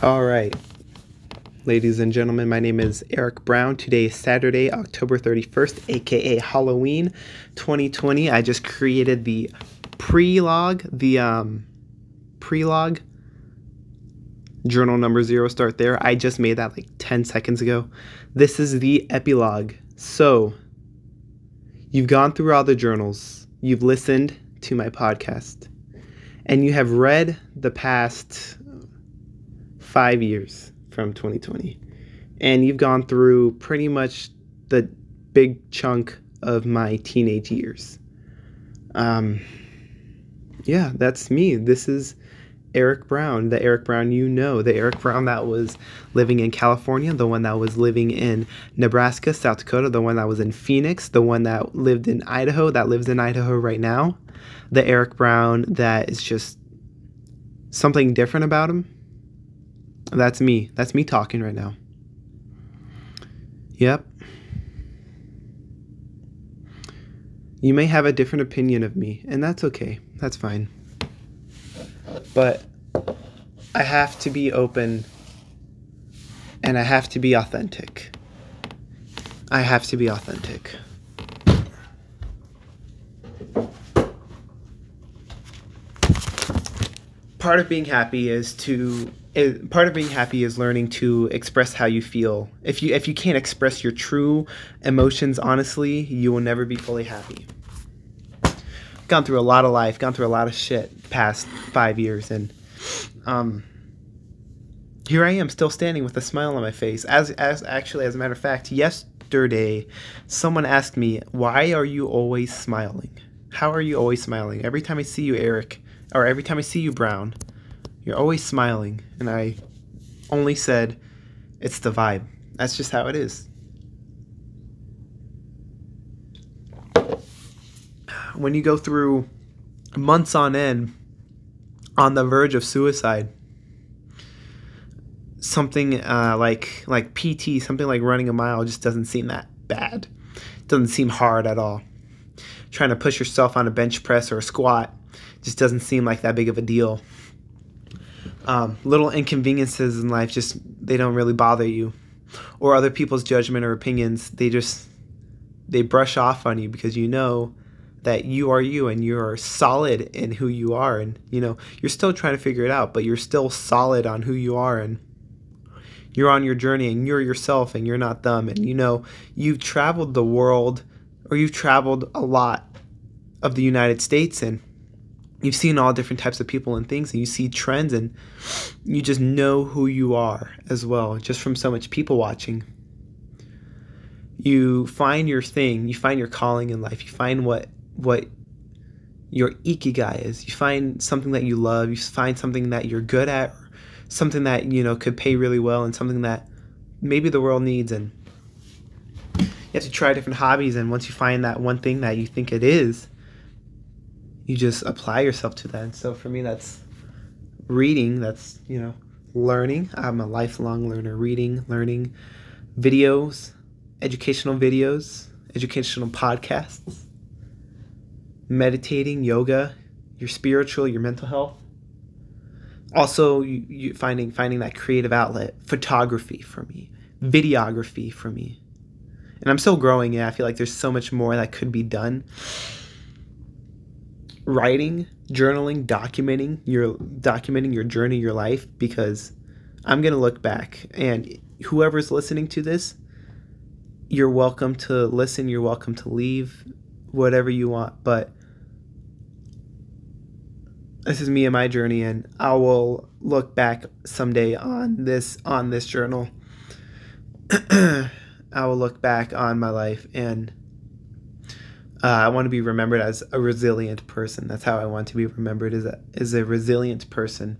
All right. Ladies and gentlemen, my name is Eric Brown. Today is Saturday, October 31st, aka Halloween 2020. I just created the pre-log, the um pre-log journal number 0 start there. I just made that like 10 seconds ago. This is the epilogue. So, you've gone through all the journals. You've listened to my podcast. And you have read the past five years from 2020. And you've gone through pretty much the big chunk of my teenage years. Um, yeah, that's me. This is Eric Brown, the Eric Brown you know, the Eric Brown that was living in California, the one that was living in Nebraska, South Dakota, the one that was in Phoenix, the one that lived in Idaho, that lives in Idaho right now, the Eric Brown that is just something different about him that's me. That's me talking right now. Yep. You may have a different opinion of me, and that's okay. That's fine. But I have to be open and I have to be authentic. I have to be authentic. Part of being happy is to it, part of being happy is learning to express how you feel. If you if you can't express your true emotions honestly, you will never be fully happy. Gone through a lot of life, gone through a lot of shit past five years, and um, here I am still standing with a smile on my face. As as actually, as a matter of fact, yesterday, someone asked me, "Why are you always smiling? How are you always smiling? Every time I see you, Eric, or every time I see you, Brown." You're always smiling. And I only said, It's the vibe. That's just how it is. When you go through months on end on the verge of suicide, something uh, like like PT, something like running a mile, just doesn't seem that bad. Doesn't seem hard at all. Trying to push yourself on a bench press or a squat just doesn't seem like that big of a deal um, little inconveniences in life just they don't really bother you. Or other people's judgment or opinions they just they brush off on you because you know that you are you and you're solid in who you are. And you know you're still trying to figure it out but you're still solid on who you are. And you're on your journey and you're yourself and you're not them. And you know you've traveled the world or you've traveled a lot of the United States and you've seen all different types of people and things and you see trends and you just know who you are as well just from so much people watching. You find your thing you find your calling in life you find what what your ikigai is. You find something that you love you find something that you're good at something that you know could pay really well and something that maybe the world needs and you have to try different hobbies and once you find that one thing that you think it is you just apply yourself to that. And so for me, that's reading. That's you know learning. I'm a lifelong learner. Reading, learning, videos, educational videos, educational podcasts, meditating, yoga, your spiritual, your mental health. Also, you, you finding finding that creative outlet, photography for me, videography for me, and I'm still growing. Yeah, I feel like there's so much more that could be done writing, journaling, documenting your documenting your journey, your life because I'm going to look back and whoever's listening to this, you're welcome to listen, you're welcome to leave whatever you want, but this is me and my journey and I will look back someday on this on this journal. I will look back on my life and uh, I want to be remembered as a resilient person. That's how I want to be remembered as a, as a resilient person.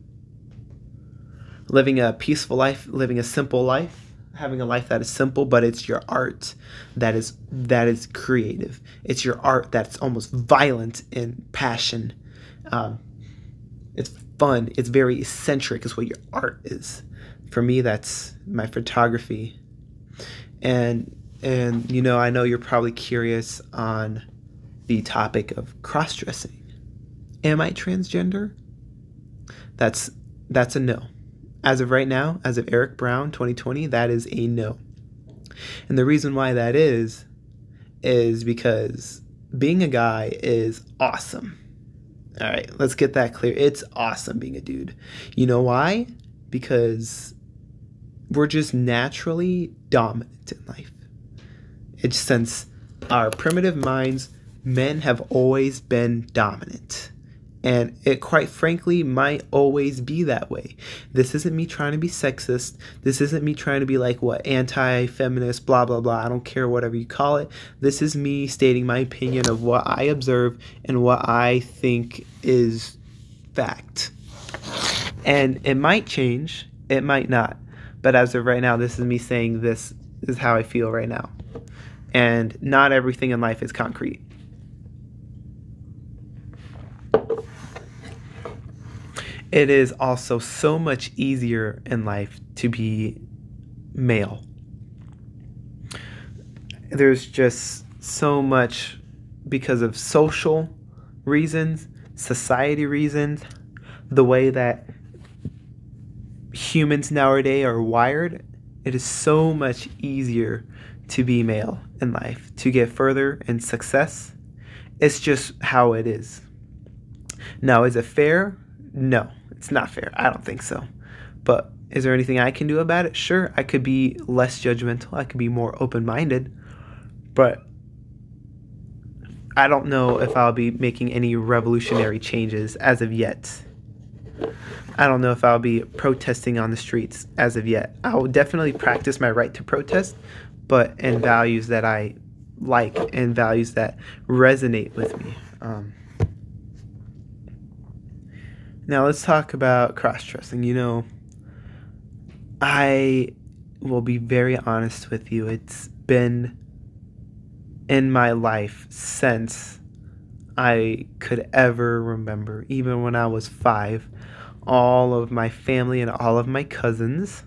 Living a peaceful life, living a simple life, having a life that is simple, but it's your art that is that is creative. It's your art that's almost violent in passion. Um, it's fun. It's very eccentric. Is what your art is. For me, that's my photography, and and you know, I know you're probably curious on the topic of cross dressing. Am I transgender? That's that's a no. As of right now, as of Eric Brown 2020, that is a no. And the reason why that is, is because being a guy is awesome. All right, let's get that clear. It's awesome being a dude. You know why? Because we're just naturally dominant in life. It's since our primitive minds, men have always been dominant. And it quite frankly might always be that way. This isn't me trying to be sexist. This isn't me trying to be like what anti feminist, blah, blah, blah. I don't care whatever you call it. This is me stating my opinion of what I observe and what I think is fact. And it might change, it might not. But as of right now, this is me saying this is how I feel right now. And not everything in life is concrete. it is also so much easier in life to be male. There's just so much because of social reasons, society reasons, the way that humans nowadays are wired, it is so much easier to be male in life, to get further in success. It's just how it is. Now, is it fair? No. It's not fair. I don't think so. But is there anything I can do about it? Sure, I could be less judgmental. I could be more open minded. But I don't know if I'll be making any revolutionary changes as of yet. I don't know if I'll be protesting on the streets as of yet. I will definitely practice my right to protest, but and values that I like and values that resonate with me. Um, now let's talk about cross dressing. You know, I will be very honest with you. It's been in my life since I could ever remember, even when I was five. All of my family and all of my cousins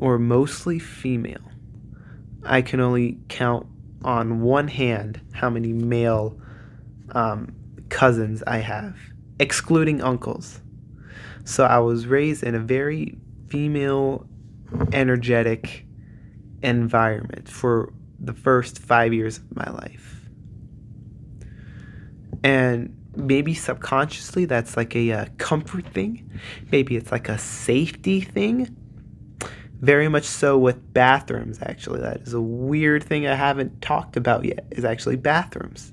were mostly female. I can only count on one hand how many male um, cousins I have, excluding uncles. So I was raised in a very female, energetic environment for the first five years of my life. And maybe subconsciously that's like a, a uh, comfort thing. Maybe it's like a safety thing. Very much so with bathrooms, actually. That is a weird thing I haven't talked about yet, is actually bathrooms.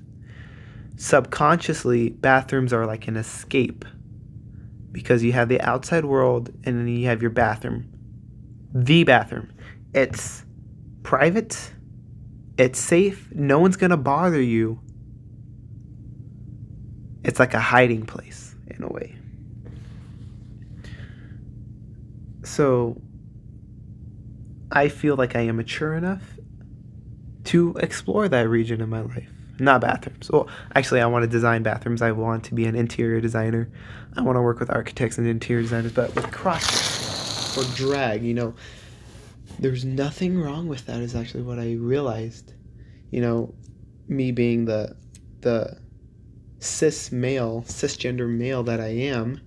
Subconsciously bathrooms are like an escape because you have the outside world and then you have your bathroom. The bathroom. It's private. It's safe. No one's going to bother you. It's like a hiding place in a way. So i feel like i am mature enough to explore that region in my life not bathrooms. Well, actually, I want to design bathrooms. I want to be an interior designer. I want to work with architects and interior designers. But with cross or drag, you know, there's nothing wrong with that. Is actually what I realized. You know, me being the the cis male, cisgender male that I am.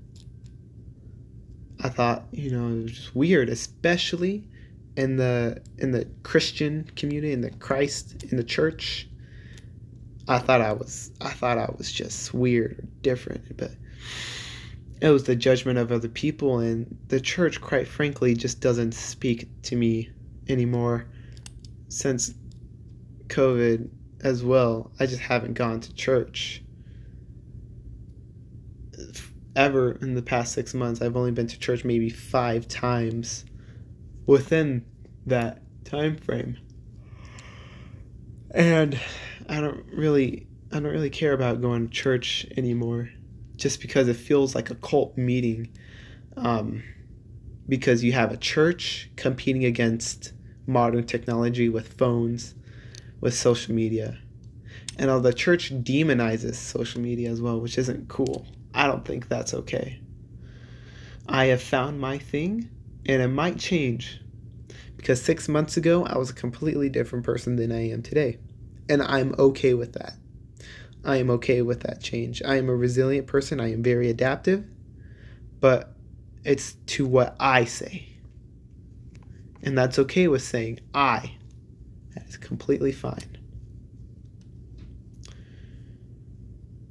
I thought, you know, it was just weird, especially in the in the Christian community, in the Christ, in the church I thought I was I thought I was just weird or different, but it was the judgment of other people and the church quite frankly just doesn't speak to me anymore since COVID as well. I just haven't gone to church ever in the past 6 months. I've only been to church maybe 5 times within that time frame. And I don't really I don't really care about going to church anymore, just because it feels like a cult meeting. Um, because you have a church competing against modern technology with phones, with social media, and all the church demonizes social media as well, which isn't cool. I don't think that's okay. I have found my thing, and it might change because six months ago I was a completely different person than I am today. And I'm okay with that. I am okay with that change. I am a resilient person. I am very adaptive. But It's to what I say. And that's okay with saying I. That is completely fine.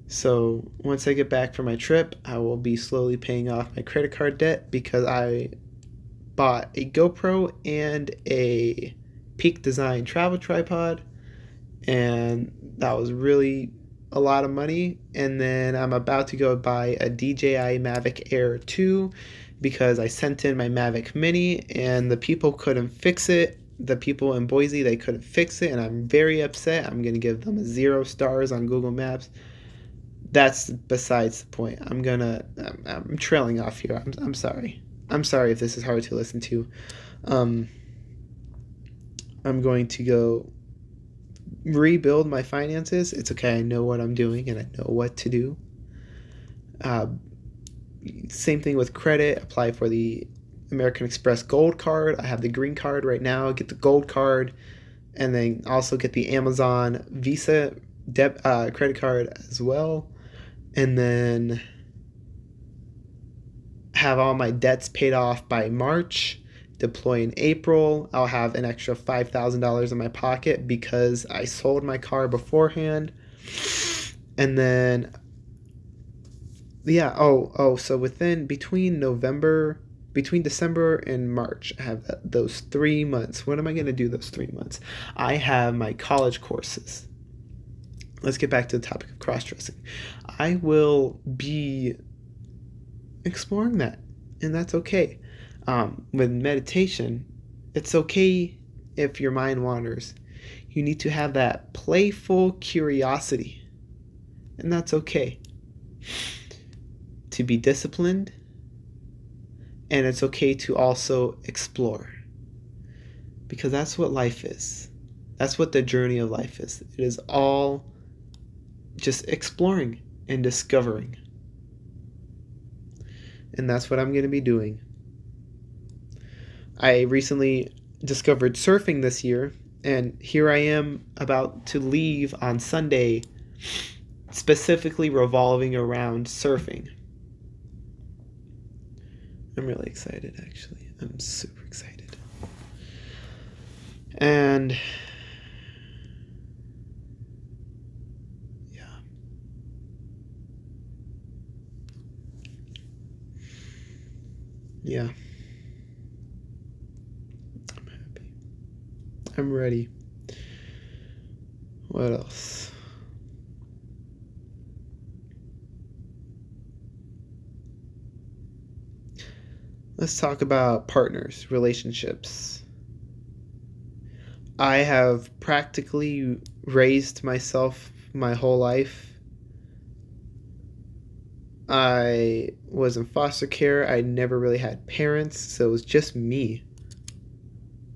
So once I get back from my trip, I will be slowly paying off my credit card debt because I bought a GoPro and a Peak Design travel tripod. And that was really a lot of money. And then I'm about to go buy a DJI Mavic Air 2 because I sent in my Mavic Mini and the people couldn't fix it. The people in Boise, they couldn't fix it, and I'm very upset. I'm to give them zero stars on Google Maps. That's besides the point. I'm to, I'm, I'm, trailing off here. I'm, I'm sorry. I'm sorry if this is hard to listen to. Um, I'm going to go rebuild my finances. It's okay. I know what I'm doing and I know what to do. Uh, same thing with credit. Apply for the American Express Gold Card. I have the green card right now. Get the gold card, and then also get the Amazon Visa deb uh, credit card as well, and then have all my debts paid off by March. Deploy in April. I'll have an extra five thousand dollars in my pocket because I sold my car beforehand, and then yeah. Oh, oh. So within between November, between December and March, I have those three months. What am I going to do those three months? I have my college courses. Let's get back to the topic of cross dressing. I will be exploring that, and that's okay. Um, with meditation, it's okay if your mind wanders. You need to have that playful curiosity, and that's okay to be disciplined, and it's okay to also explore. Because that's what life is. That's what the journey of life is. It is all just exploring and discovering. And that's what I'm going to be doing. I recently discovered surfing this year, and here I am about to leave on Sunday, specifically revolving around surfing. I'm really excited, actually. I'm super excited. And yeah. Yeah. I'm happy. I'm ready. What else? Let's talk about partners, relationships. I have practically raised myself my whole life. I was in foster care. I never really had parents, so it was just me,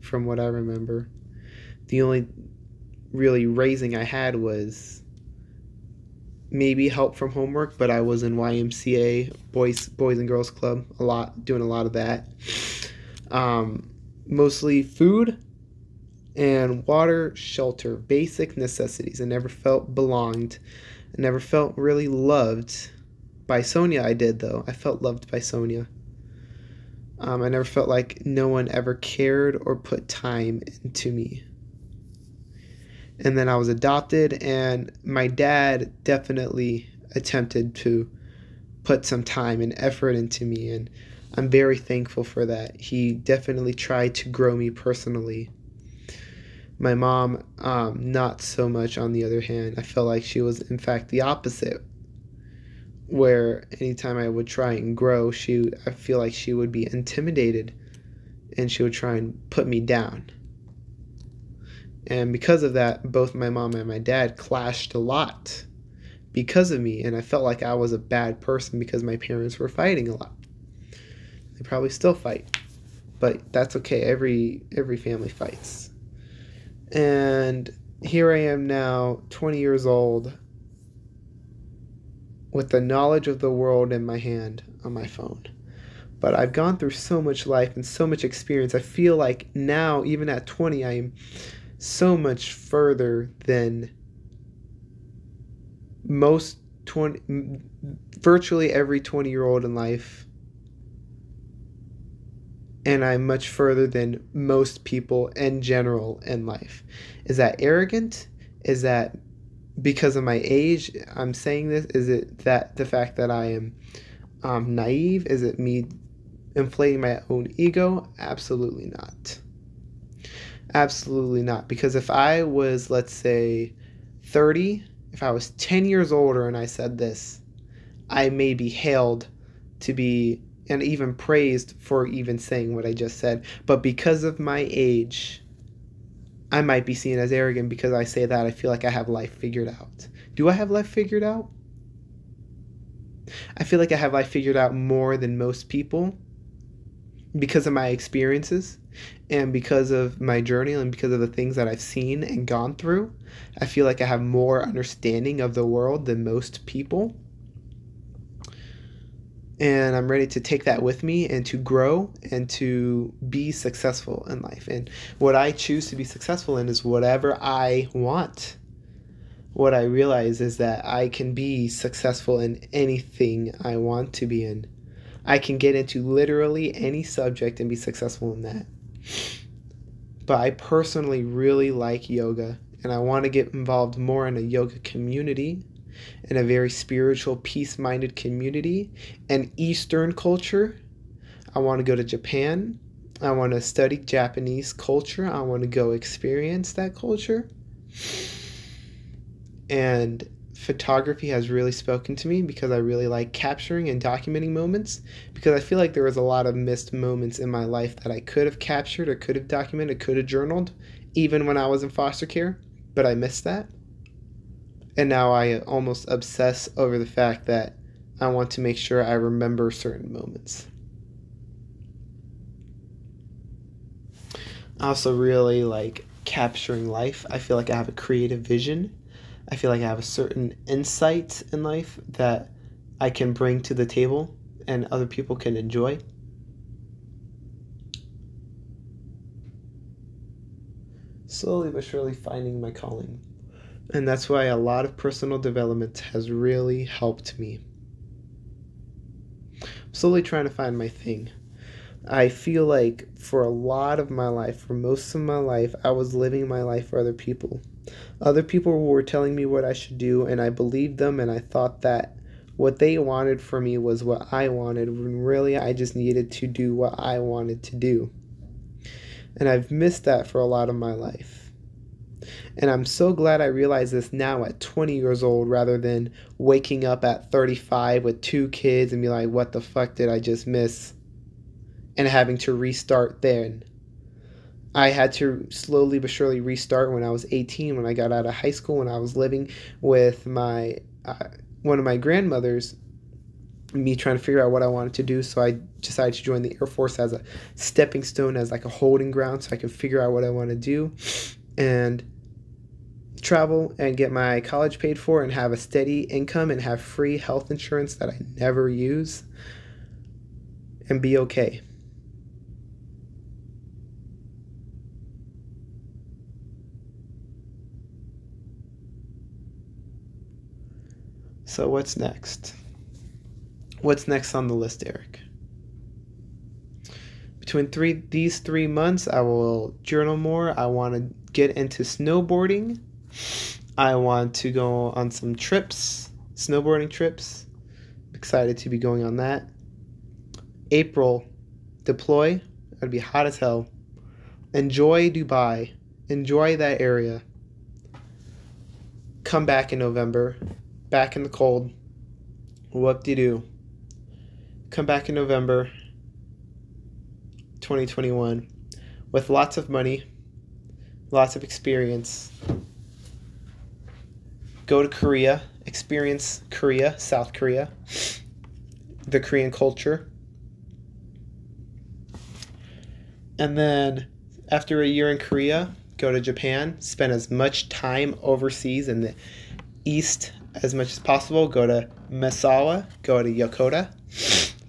from what I remember. The only really raising I had was maybe help from homework, but I was in YMCA, boys boys and girls club, a lot, doing a lot of that. Um, mostly food and water, shelter, basic necessities. I never felt belonged. I never felt really loved. By Sonia, I did though. I felt loved by Sonia. Um, I never felt like no one ever cared or put time into me and then I was adopted, and my dad definitely attempted to put some time and effort into me, and I'm very thankful for that. He definitely tried to grow me personally. My mom, um, not so much, on the other hand. I felt like she was, in fact, the opposite. Where anytime I would try and grow, she, I feel like she would be intimidated and she would try and put me down and because of that, both my mom and my dad clashed a lot because of me. And I felt like I was a bad person because my parents were fighting a lot. They probably still fight. But that's okay. Every every family fights. And here I am now, 20 years old, with the knowledge of the world in my hand on my phone. But I've gone through so much life and so much experience. I feel like now, even at 20, I am so much further than most 20 virtually every 20 year old in life and I'm much further than most people in general in life. Is that arrogant? Is that because of my age I'm saying this? Is it that the fact that I am um, naive? Is it me inflating my own ego? Absolutely not. Absolutely not. Because if I was, let's say, 30, if I was 10 years older and I said this, I may be hailed to be and even praised for even saying what I just said. But because of my age, I might be seen as arrogant because I say that I feel like I have life figured out. Do I have life figured out? I feel like I have life figured out more than most people because of my experiences and because of my journey and because of the things that I've seen and gone through. I feel like I have more understanding of the world than most people and I'm ready to take that with me and to grow and to be successful in life. And what I choose to be successful in is whatever I want. What I realize is that I can be successful in anything I want to be in. I can get into literally any subject and be successful in that. But I personally really like yoga and I want to get involved more in a yoga community in a very spiritual, peace minded community and Eastern culture. I want to go to Japan. I want to study Japanese culture. I want to go experience that culture. And photography has really spoken to me because I really like capturing and documenting moments because I feel like there was a lot of missed moments in my life that I could have captured or could have documented, could have journaled even when I was in foster care, but I missed that. And now I almost obsess over the fact that I want to make sure I remember certain moments. I also really like capturing life. I feel like I have a creative vision. I feel like I have a certain insight in life that I can bring to the table and other people can enjoy. Slowly but surely finding my calling. And that's why a lot of personal development has really helped me. I'm slowly trying to find my thing. I feel like for a lot of my life, for most of my life, I was living my life for other people. Other people were telling me what I should do, and I believed them, and I thought that what they wanted for me was what I wanted, when really I just needed to do what I wanted to do. And I've missed that for a lot of my life. And I'm so glad I realized this now at 20 years old rather than waking up at 35 with two kids and be like, what the fuck did I just miss? And having to restart then. I had to slowly but surely restart when I was 18, when I got out of high school, when I was living with my uh, one of my grandmothers. Me trying to figure out what I wanted to do, so I decided to join the Air Force as a stepping stone, as like a holding ground, so I could figure out what I want to do. And travel and get my college paid for and have a steady income and have free health insurance that I never use and be okay. So, what's next? What's next on the list, Eric? Between three these three months, I will journal more. I want to get into snowboarding I want to go on some trips, snowboarding trips. Excited to be going on that. April, deploy. It'll be hot as hell. Enjoy Dubai. Enjoy that area. Come back in November. Back in the cold. What do you do? Come back in November 2021 with lots of money, lots of experience, go to Korea, experience Korea, South Korea, the Korean culture. And then after a year in Korea, go to Japan, spend as much time overseas in the east as much as possible. Go to Misawa, go to Yokota,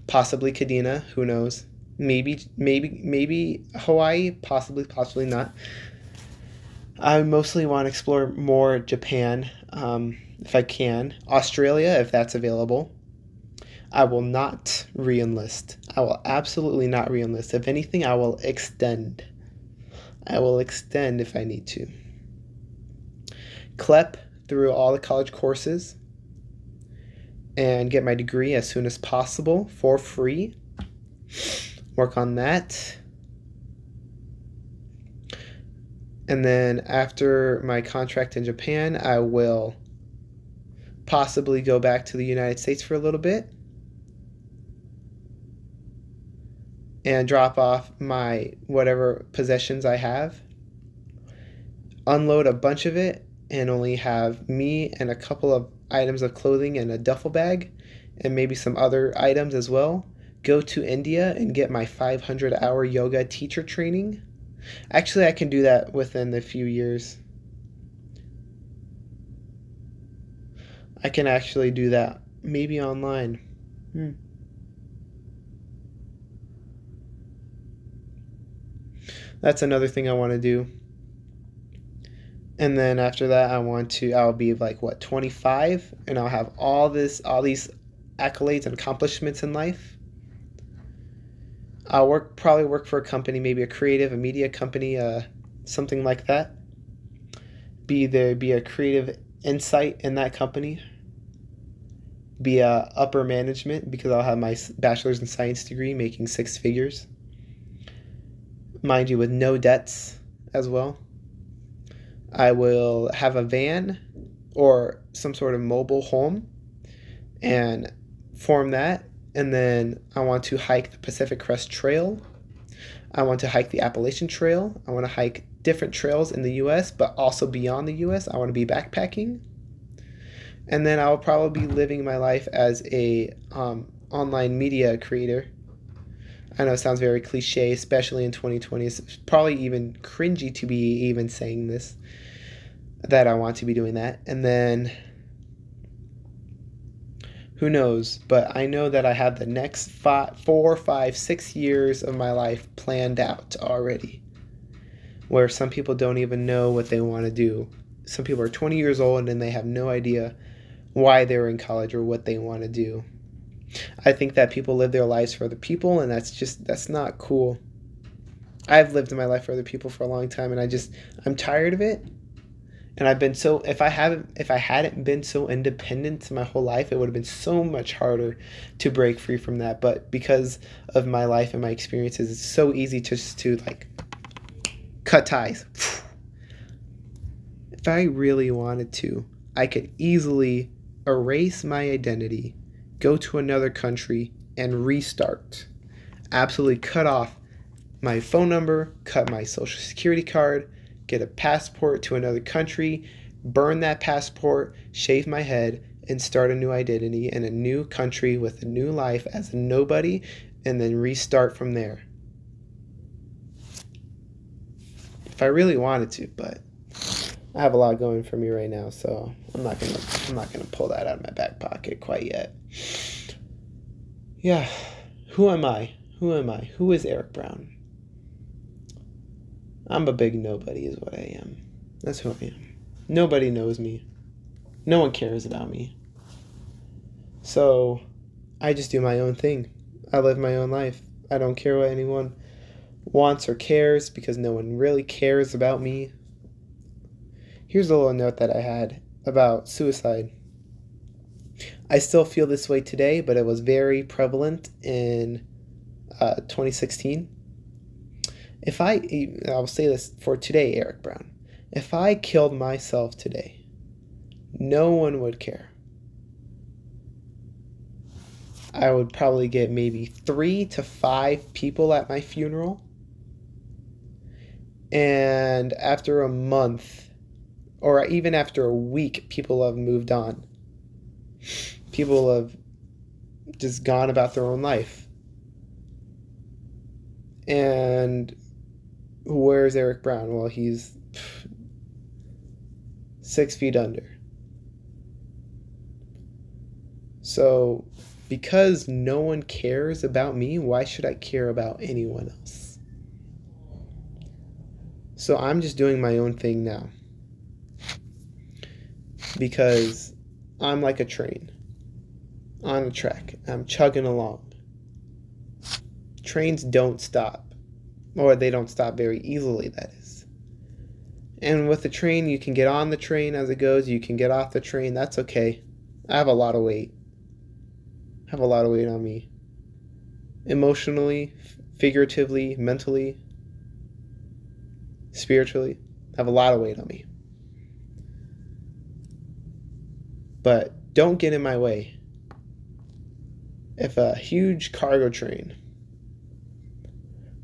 possibly Kadena, who knows? Maybe, maybe, maybe Hawaii, possibly, possibly not. I mostly want to explore more Japan um, if I can, Australia if that's available. I will not re enlist. I will absolutely not re enlist. If anything, I will extend. I will extend if I need to. CLEP through all the college courses and get my degree as soon as possible for free. Work on that. And then after my contract in Japan, I will possibly go back to the United States for a little bit and drop off my whatever possessions I have, unload a bunch of it, and only have me and a couple of items of clothing and a duffel bag and maybe some other items as well. Go to India and get my 500 hour yoga teacher training. Actually, I can do that within a few years. I can actually do that maybe online. Hmm. That's another thing I want to do. And then after that, I want to, I'll be like, what, 25? And I'll have all this, all these accolades and accomplishments in life. I'll work, probably work for a company, maybe a creative, a media company, uh, something like that. Be there, be a creative insight in that company. Be a upper management because I'll have my bachelor's in science degree, making six figures mind you, with no debts as well. I will have a van or some sort of mobile home and form that. And then I want to hike the Pacific Crest Trail. I want to hike the Appalachian Trail. I want to hike different trails in the US, but also beyond the US. I want to be backpacking. And then I'll probably be living my life as a um, online media creator I know it sounds very cliche, especially in 2020. It's probably even cringy to be even saying this, that I want to be doing that. And then who knows? But I know that I have the next five, four, five, six years of my life planned out already. Where some people don't even know what they want to do. Some people are 20 years old and they have no idea why they're in college or what they want to do. I think that people live their lives for other people, and that's just that's not cool. I've lived my life for other people for a long time, and I just I'm tired of it. And I've been so if I haven't if I hadn't been so independent my whole life, it would have been so much harder to break free from that. But because of my life and my experiences, it's so easy to just to like cut ties. If I really wanted to, I could easily erase my identity go to another country and restart. Absolutely cut off my phone number, cut my social security card, get a passport to another country, burn that passport, shave my head, and start a new identity in a new country with a new life as a nobody, and then restart from there. If I really wanted to, but I have a lot going for me right now, so I'm not gonna I'm not gonna pull that out of my back pocket quite yet. Yeah, who am I? Who am I? Who is Eric Brown? I'm a big nobody, is what I am. That's who I am. Nobody knows me. No one cares about me. So I just do my own thing. I live my own life. I don't care what anyone wants or cares because no one really cares about me Here's a little note that I had about suicide. I still feel this way today, but it was very prevalent in uh, 2016. If I, I'll say this for today, Eric Brown. If I killed myself today, no one would care. I would probably get maybe three to five people at my funeral. And after a month, or even after a week, people have moved on. People have just gone about their own life. And where's Eric Brown? Well, he's six feet under. So, because no one cares about me, why should I care about anyone else? So, I'm just doing my own thing now because I'm like a train. on a track. I'm chugging along. Trains don't stop, or they don't stop very easily, that is. And with the train, you can get on the train as it goes, you can get off the train, that's okay. I have a lot of weight. I have a lot of weight on me. Emotionally, figuratively, mentally, spiritually, I have a lot of weight on me. But don't get in my way. If a huge cargo train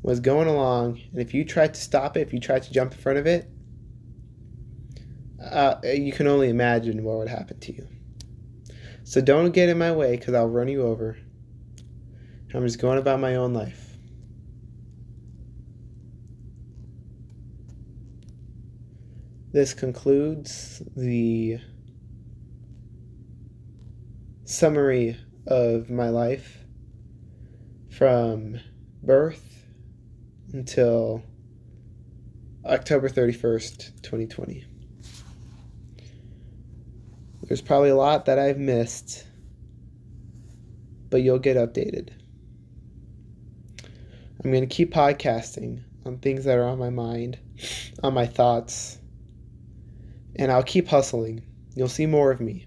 was going along, and if you tried to stop it, if you tried to jump in front of it, uh, you can only imagine what would happen to you. So don't get in my way because I'll run you over. I'm just going about my own life. This concludes the summary of my life from birth until October 31st, 2020. There's probably a lot that I've missed, but you'll get updated. I'm going to keep podcasting on things that are on my mind, on my thoughts, and I'll keep hustling. You'll see more of me.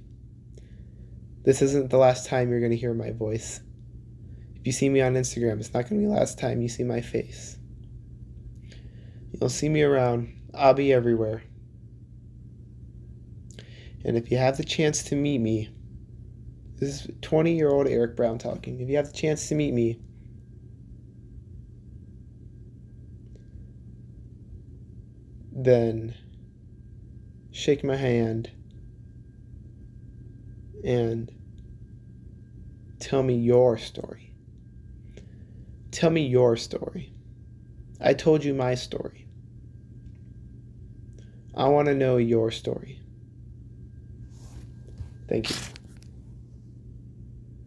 This isn't the last time you're going to hear my voice. If you see me on Instagram, it's not going to be the last time you see my face. You'll see me around. I'll be everywhere. And if you have the chance to meet me, this is 20 year old Eric Brown talking. If you have the chance to meet me, then shake my hand and tell me your story. Tell me your story. I told you my story. I want to know your story. Thank you.